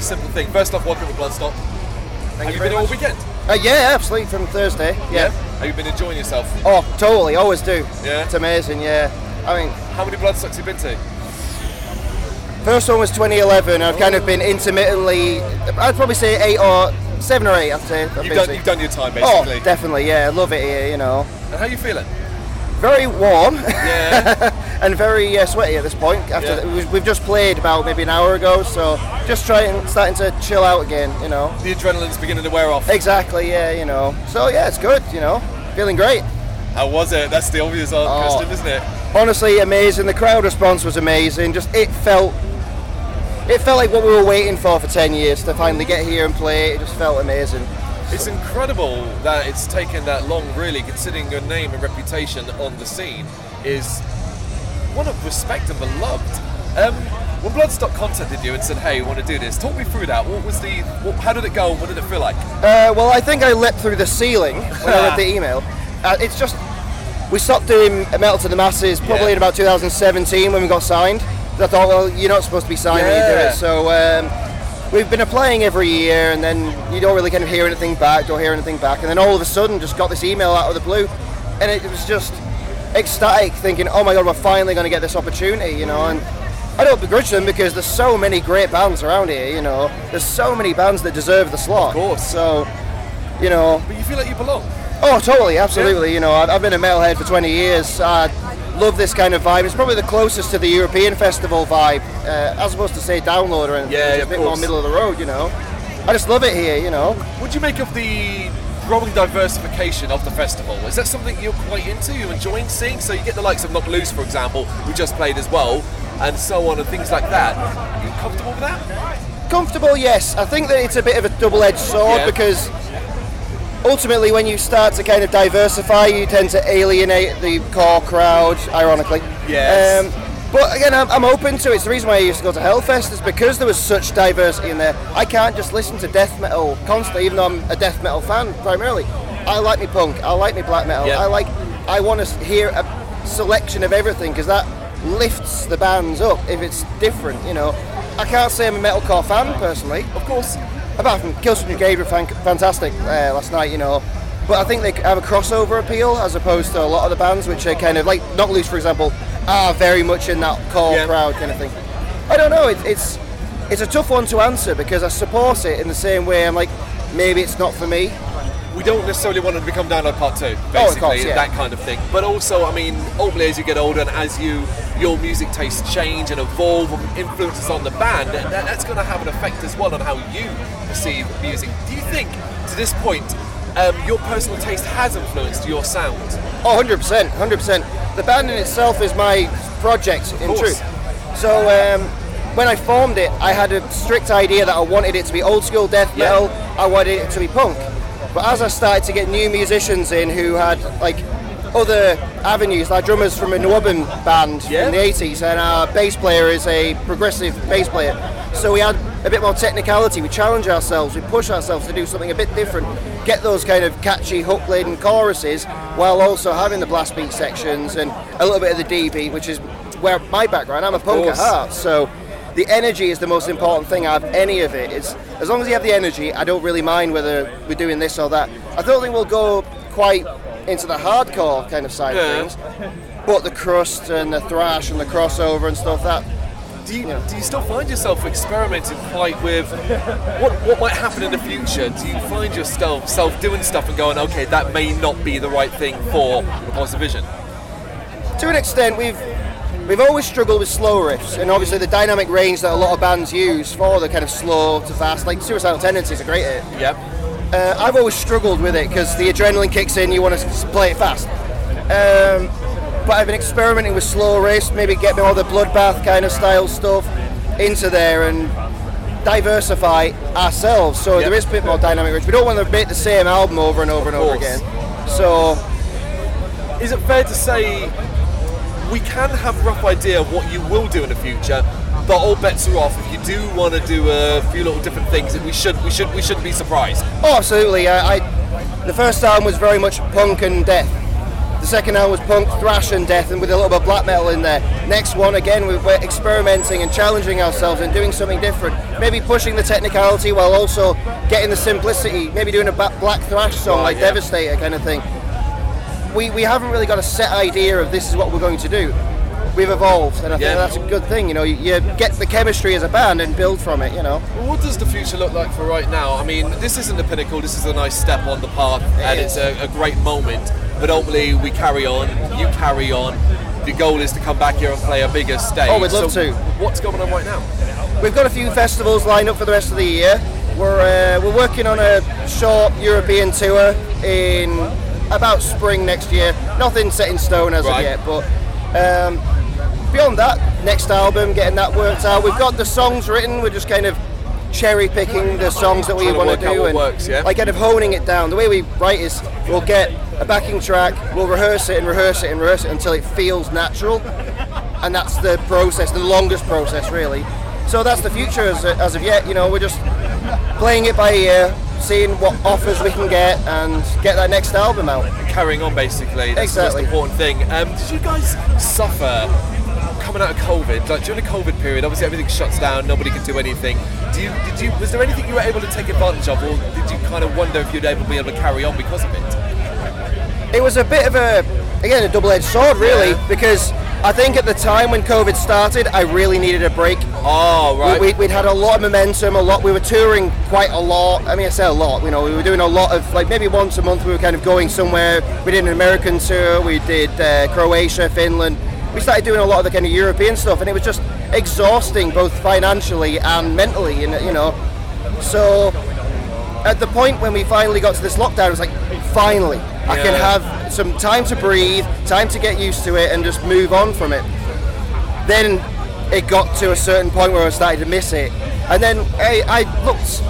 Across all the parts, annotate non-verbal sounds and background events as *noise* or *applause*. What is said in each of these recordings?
start with a very, simple thing. First off, welcome to Bloodstock. Have you, been here all weekend? Uh, yeah, absolutely, from Thursday. Yeah. Have you been enjoying yourself? Oh, totally, always do. Yeah? It's amazing, yeah. I mean, How many Bloodstocks have you been to? first one was 2011. I've kind of been intermittently, I'd probably say eight or seven or eight, I'd say. I've You've done, you've done your time, basically. Oh, definitely, yeah. Love it here, you know. and how you feeling? Very warm Yeah. *laughs* and very uh, sweaty at this point. After Yeah. we've- just played about maybe an hour ago, so just trying, starting to chill out again, you know. the adrenaline's beginning to wear off. Exactly, yeah, you know. So yeah, it's good, you know. Feeling great. How was it? That's the obvious Oh. question, isn't it? honestly amazing. The crowd response was amazing. Just it felt it felt like what we were waiting for for 10 years to finally get here and play. It just felt amazing. It's incredible that it's taken that long, really, considering your name and reputation on the scene is one of respect and beloved. Um, when Bloodstock contacted you and said, "Hey, we want to do this," talk me through that. What was the? What, how did it go? What did it feel like? Uh, well, I think I leapt through the ceiling *laughs* when I read the email. Uh, it's just we stopped doing Metal to the Masses probably Yeah. in about 2017 when we got signed. I thought, well, you're not supposed to be signed when you do it. So um, we've been applying every year, and then you don't really kind of hear anything back, don't hear anything back, and then all of a sudden, just got this email out of the blue, and it was just ecstatic, thinking, oh my god, we're finally going to get this opportunity, you know. And I don't begrudge them because there's so many great bands around here, you know. There's so many bands that deserve the slot. Of course. So, you know, But you feel like you belong. Oh, totally, absolutely. You know, I've, I've been a metalhead for 20 years. I love this kind of vibe. It's probably the closest to the European festival vibe, uh, as opposed to say Download or anything. Yeah, It's a bit more course. middle of the road, you know. I just love it here, you know. What do you make of the growing diversification of the festival? Is that something you're quite into? You're enjoying seeing? So you get the likes of Knocked Loose, for example, who just played as well, and so on and things like that. Are you comfortable with that? Comfortable, yes. I think that it's a bit of a double-edged sword Yeah. because ultimately, when you start to kind of diversify, you tend to alienate the core crowd. Ironically, Yes. Um, but again, I'm, I'm open to it. It's the reason why I used to go to Hellfest is because there was such diversity in there. I can't just listen to death metal constantly, even though I'm a death metal fan primarily. I like me punk. I like me black metal. Yeah. I like. I want to hear a selection of everything because that lifts the bands up if it's different. You know, I can't say I'm a metalcore fan personally. Of course. Apart from Killswitch Brigade were fan- fantastic uh, last night, you know. But I think they have a crossover appeal as opposed to a lot of the bands which are kind of like Knocked Loose, for example, are very much in that core Yeah. crowd kind of thing. I don't know. It, it's it's a tough one to answer because I support it in the same way. I'm like, maybe it's not for me. We don't necessarily want to become Download Part 2, basically, Oh, of course, yeah. that kind of thing. But also, I mean, ultimately, as you get older and as you your music tastes change and evolve and influences on the band, that, that's going to have an effect as well on how you perceive music. Do you think, to this point, um, your personal taste has influenced your sound? Oh, 100%, 100%. The band in itself is my project, in course. truth. So um, when I formed it, I had a strict idea that I wanted it to be old school death Yeah. metal, I wanted it to be punk. But as I started to get new musicians in who had like other avenues, like drummers from a NWOBHM band Yeah. in the 80s, and our bass player is a progressive bass player. So we had a bit more technicality, we challenge ourselves, we push ourselves to do something a bit different, get those kind of catchy hook laden choruses while also having the blast beat sections and a little bit of the D beat, which is where my background, I'm a punk at heart. So the energy is the most important thing out of any of it. It's, as long as you have the energy, I don't really mind whether we're doing this or that. I don't think we'll go quite into the hardcore kind of side Yeah. of things, but the crust and the thrash and the crossover and stuff that Do you, do you still find yourself experimenting quite with what, what might happen in the future? Do you find yourself self doing stuff and going, okay, that may not be the right thing for the Repulsive Vision? to an extent we've we've always struggled with slow riffs and obviously the dynamic range that a lot of bands use for the kind of slow to fast like suicidal tendencies are great at it. Yep. Uh, I've always struggled with it because the adrenaline kicks in you want to play it fast um, but I've been experimenting with slow riffs maybe get more the bloodbath kind of style stuff into there and diversify ourselves so Yep. there is a bit more dynamic range we don't want to make the same album over and over and over again so Is it fair to say we can have a rough idea of what you will do in the future, but all bets are off if you do want to do a few little different things we should we should we shouldn't be surprised. Oh, absolutely. I, I, the first album was very much punk and death. The second album was punk, thrash, and death, and with a little bit of black metal in there. Next one, again, we- we're experimenting and challenging ourselves and doing something different. Maybe pushing the technicality while also getting the simplicity. Maybe doing a black thrash song like yeah. Devastator kind of thing. We, we haven't really got a set idea of this is what we're going to do. We've evolved, and I Yeah. think that's a good thing. You know, you, you get the chemistry as a band and build from it. You know. Well, what does the future look like for right now? I mean, this isn't the pinnacle. This is a nice step on the path, and is. it's a, a great moment. But ultimately, we carry on. You carry on. The goal is to come back here and play a bigger stage. Oh, we'd love So to. What's going on right now? We've got a few festivals lined up for the rest of the year. We're uh, we're working on a short European tour in about spring next year. Nothing set in stone as Right. of yet, but um, beyond that, next album, getting that worked out. We've got the songs written. We're just kind of cherry picking the songs that we want to do and works, yeah? like kind of honing it down. The way we write is we'll get a backing track, we'll rehearse it and rehearse it and rehearse it until it feels natural and that's the process, the longest process really. So that's the future as, as of yet. You know, we're just playing it by ear, seeing what offers we can get, and get that next album out. Carrying on, basically. That's Exactly. the most important thing. Um, did you guys suffer coming out of COVID? Like during the COVID period, obviously everything shuts down. Nobody can do anything. Do you? Did you? Was there anything you were able to take advantage of, or did you kind of wonder if you'd able be able to carry on because of it? It was a bit of a, again, a double-edged sword really, Yeah. because I think at the time when COVID started, I really needed a break. Oh, right. We, we'd had a lot of momentum, a lot. We were touring quite a lot. I mean, I say a lot. You know, we were doing a lot of like maybe once a month. We were kind of going somewhere. We did an American tour. We did uh, Croatia, Finland. We started doing a lot of the kind of European stuff, and it was just exhausting, both financially and mentally. And you know, so at the point when we finally got to this lockdown, it was like, finally, I can have some time to breathe, time to get used to it, and just move on from it. Then it got to a certain point where I started to miss it, and then I, I looked,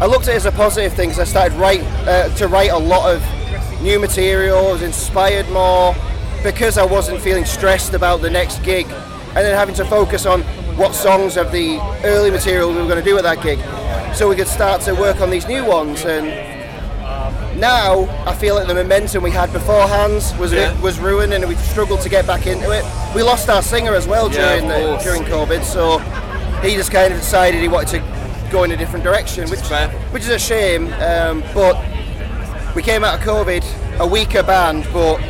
I looked at it as a positive thing because I started write uh, to write a lot of new material. Was inspired more because I wasn't feeling stressed about the next gig, and then having to focus on what songs of the early material we were going to do at that gig, so we could start to work on these new ones and now I feel like the momentum we had beforehand was Yeah. bit, was ruined, and we struggled to get back into it. We lost our singer as well Yeah, during the, during COVID, so he just kind of decided he wanted to go in a different direction, which is fair. which is a shame. Um, but we came out of COVID a weaker band, but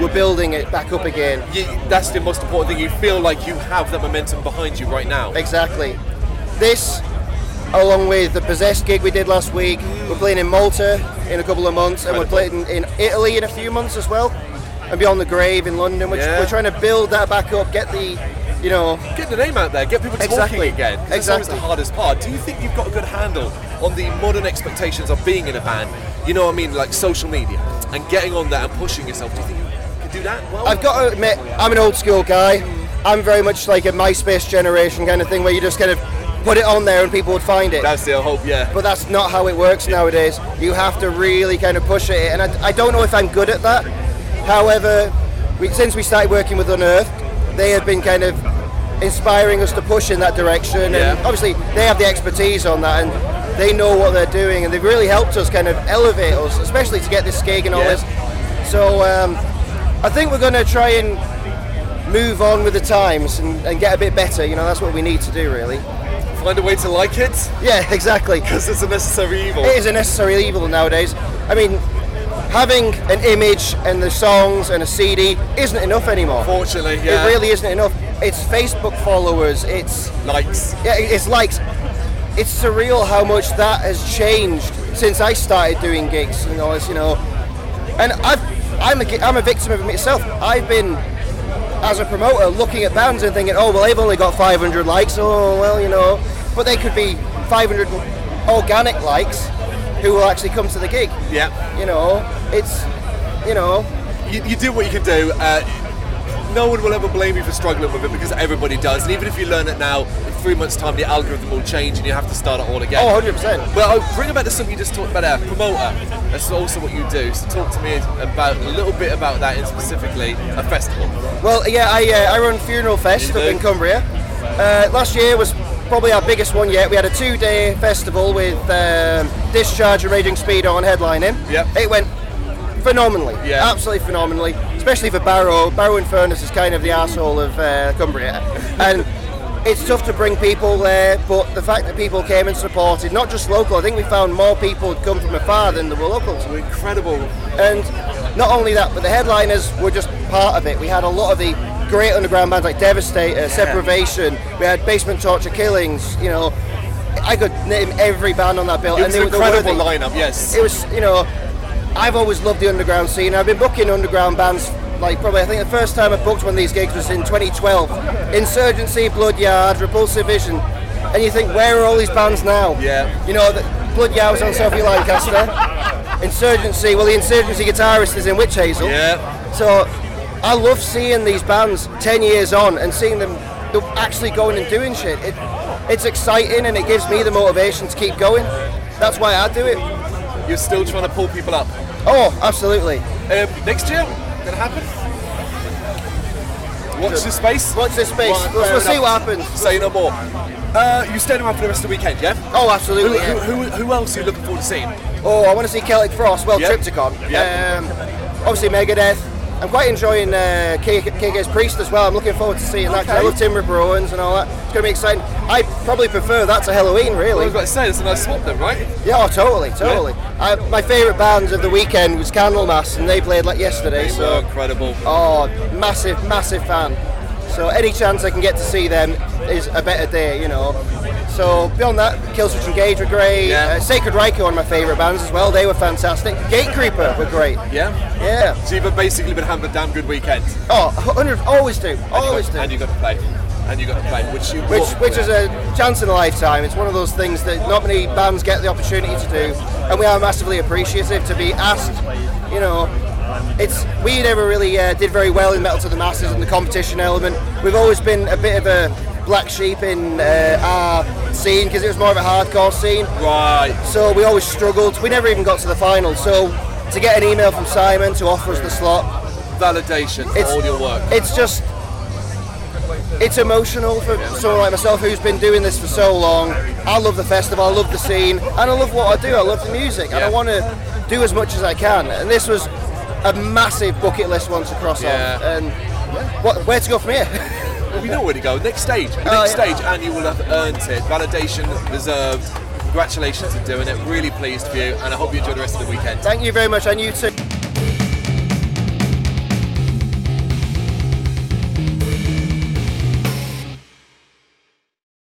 we're building it back up again. You, that's the most important thing. You feel like you have that momentum behind you right now. Exactly. This, along with the Possessed gig we did last week, we're playing in Malta in a couple of months, and we're playing in Italy in a few months as well, and Beyond the Grave in London. We're, Yeah. we're trying to build that back up, get the, you know, Get the name out there, get people talking again. Exactly. again. That's the hardest part. Do you think you've got a good handle on the modern expectations of being in a band? You know what I mean, like social media and getting on there and pushing yourself. Do you think you can do that well? I've got to admit, I'm an old school guy. I'm very much like a MySpace generation kind of thing, where you just kind of put it on there and people would find it. That's the hope, yeah. but that's not how it works nowadays. You have to really kind of push it, and I, I don't know if I'm good at that. However, we, since we started working with Unearthed, they have been kind of inspiring us to push in that direction, Yeah. and obviously they have the expertise on that, and they know what they're doing, and they've really helped us kind of elevate us, especially to get this gig and all Yeah. this. So um, I think we're going to try and move on with the times and, and get a bit better. You know, that's what we need to do, really. Find a way to like it Yeah, exactly. because it's a necessary evil. It is a necessary evil nowadays. I mean, having an image and the songs and a CD isn't enough anymore. Fortunately, yeah. It really isn't enough. It's Facebook followers. It's likes. yeah, it's likes. It's surreal how much that has changed since I started doing gigs. and all it's, you know, and I've I'm a, I'm a victim of it myself. I've been as a promoter looking at bands and thinking, oh well, they've only got 500 likes. Oh well, you know, but they could be 500 organic likes who will actually come to the gig. Yeah. You know, it's you know, You, you do what you can do. Uh, no one will ever blame you for struggling with it because everybody does. And even if you learn it now, in three months' time, the algorithm will change and you have to start it all again. oh 100 percent. Well, I'll bring about the something you just talked about, a promoter. That's also what you do. So talk to me about a little bit about that, and specifically a festival. Well, yeah, I, uh, I run Funeral Fest up in Cumbria. Uh, last year was probably our biggest one yet. We had a two-day festival with um, Discharge and Raging Speedhorn headlining. Yep. It went phenomenally. Yeah. Absolutely phenomenally. especially for Barrow. Barrow in Furness is kind of the asshole of uh, Cumbria, and it's tough to bring people there. But the fact that people came and supported, not just local, I think we found more people had come from afar than there were locals. Incredible. And not only that, but the headliners were just part of it. We had a lot of the great underground bands like Devastator, uh, Separation. We had Basement Torture Killings. You know, I could name every band on that bill, It and was they an incredible lineup, yes. It was, you know, I've always loved the underground scene. I've been booking underground bands. Like probably, I think the first time I booked one of these gigs was in 2012. Insurgency, Bloodyard, Repulsive Vision, and you think, where are all these bands now? Yeah. You know, the, Bloodyard was on Sophie Lancaster. Insurgency, well, the Insurgency guitarist is in Witch Hazel. Yeah. So I love seeing these bands 10 years on and seeing them actually going and doing shit. It, it's exciting and it gives me the motivation to keep going. That's why I do it. You're still trying to pull people up. Oh, absolutely. Um, next year, gonna happen. Watch this space. Watch this space. We'll, we'll see what happens. Say no more. Uh, you staying around for the rest of the weekend, yeah? Oh, absolutely. who, yeah. who, who else are you looking forward to seeing? Oh, I want to see Celtic Frost. Well, Yeah. Triptykon. Yeah. Um, obviously, Megadeth. I'm quite enjoying uh, K- KK's Priest as well. I'm looking forward to seeing that. I Okay. love Tim Ripper Owens and all that. It's going to be exciting. I probably prefer that to Halloween, Well, I really. was about to say, it's a nice swap then, right? Yeah, oh, totally, totally. I, my favourite bands of the weekend was Candlemass, and they played like yesterday. They so, were incredible. oh, massive, massive fan. So any chance I can get to see them is a better day, you know. So beyond that, Killswitch Engage were great. Yeah. Uh, Sacred Reich are one of my favourite bands as well. They were fantastic. Gatecreeper were great. Yeah? Yeah. So you've basically been having a damn good weekend. Oh, 100, always do, always do. And you got to play. And you got to play, which you which which is a chance in a lifetime. It's one of those things that not many bands get the opportunity to do, and we are massively appreciative to be asked. You know, it's we never really uh, did very well in Metal to the Masses and the competition element. We've always been a bit of a black sheep in uh, our scene because it was more of a hardcore scene. Right. So we always struggled. We never even got to the final. So to get an email from Simon to offer us the slot, Validation for it's all your work. It's just it's emotional for someone like myself who's been doing this for so long. I love the festival, I love the scene, and I love what I do. I love the music, and Yeah. I want to do as much as I can. And this was a massive bucket list one to cross Yeah. off. And what, where to go from here? *laughs* We know where to go. Next stage. Next Oh, yeah. stage, and you will have earned it. Validation reserved. Congratulations on doing it. Really pleased for you, and I hope you enjoy the rest of the weekend. Thank you very much, and you too.